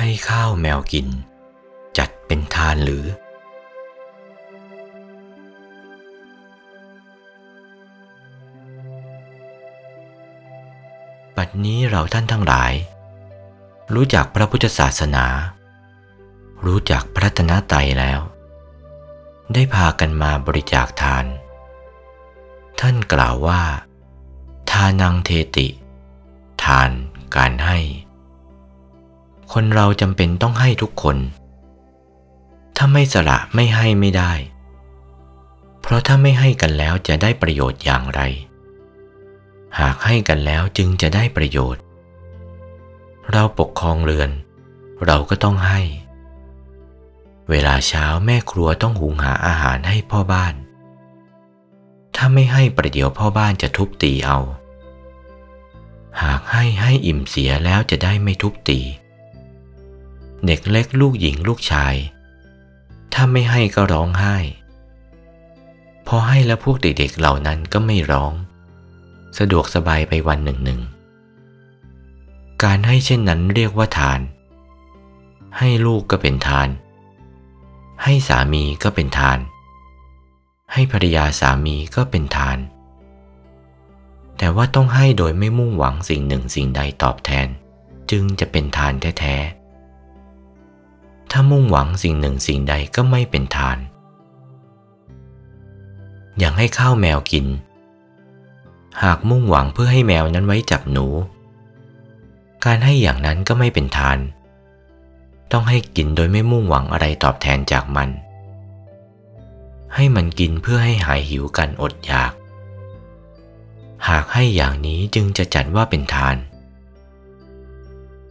ให้ข้าวแมวกิน จัดเป็นทานหรือบัดนี้เราท่านทั้งหลาย รู้จักพระพุทธศาสนา รู้จักพระตนตรัยแล้ว ได้พากันมาบริจาคทาน ท่านกล่าวว่า ทานังเทติ ทานการให้ คนเราจำเป็นต้องให้ทุกคน ถ้าไม่สละไม่ให้ไม่ได้ เพราะถ้าไม่ให้กันแล้วจะได้ประโยชน์อย่างไร หากให้กันแล้วจึงจะได้ประโยชน์ เราปกครองเรือน เราก็ต้องให้ เวลาเช้าแม่ครัวต้องหุงหาอาหารให้พ่อบ้าน ถ้าไม่ให้ประเดี๋ยวพ่อบ้านจะทุบตีเอา หากให้ให้อิ่มเสียแล้วจะได้ไม่ทุบตี เด็กเล็กลูกหญิงลูกชาย ถ้าไม่ให้ก็ร้องไห้ พอให้แล้วพวกเด็กๆเหล่านั้นก็ไม่ร้อง สะดวกสบายไปวันหนึ่งหนึ่งการให้เช่นนั้นเรียกว่าทาน ให้ลูกก็เป็นทาน ให้สามีก็เป็นทาน ให้ภรรยาสามีก็เป็นทาน แต่ว่าต้องให้โดยไม่มุ่งหวังสิ่งหนึ่งสิ่งใดตอบแทน จึงจะเป็นทานแท้ๆ ถ้ามุ่งหวังสิ่งหนึ่งสิ่งใดก็ไม่เป็นทาน อย่างให้ข้าวแมวกิน หากมุ่งหวังเพื่อให้แมวนั้นไว้จับหนู การให้อย่างนั้นก็ไม่เป็นทาน ต้องให้กินโดยไม่มุ่งหวังอะไรตอบแทนจากมัน ให้มันกินเพื่อให้หายหิวกันอดอยาก หากให้อย่างนี้จึงจะจัดว่าเป็นทาน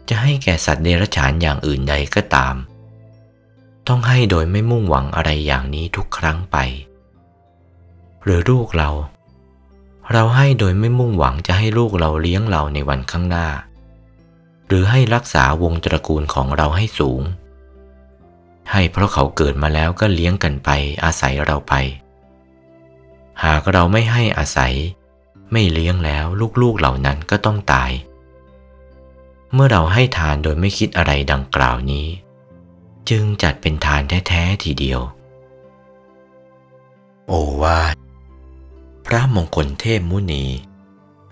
จะให้แก่สัตว์เดรัจฉานอย่างอื่นใดก็ตาม ต้องให้โดยไม่มุ่งหวังอะไรอย่างนี้ทุกครั้งไป หรือลูกเรา เราให้โดยไม่มุ่งหวังจะให้ลูกเราเลี้ยงเราในวันข้างหน้า หรือให้รักษาวงตระกูลของเราให้สูง ให้เพราะเขาเกิดมาแล้วก็เลี้ยงกันไปอาศัยเราไป หากเราไม่ให้อาศัย ไม่เลี้ยงแล้วลูกๆเหล่านั้นก็ต้องตาย เมื่อเราให้ทานโดยไม่คิดอะไรดังกล่าวนี้ จึงจัดเป็นทานแท้ๆทีเดียว โอวาท พระมงคลเทพมุนี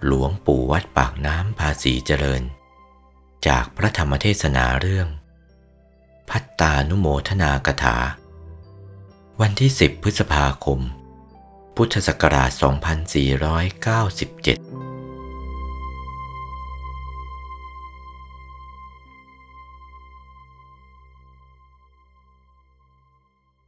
หลวงปู่วัดปากน้ำภาษีเจริญ จากพระธรรมเทศนาเรื่อง พัตตานุโมทนากถา วันที่ 10 พฤษภาคม พุทธศักราช 2497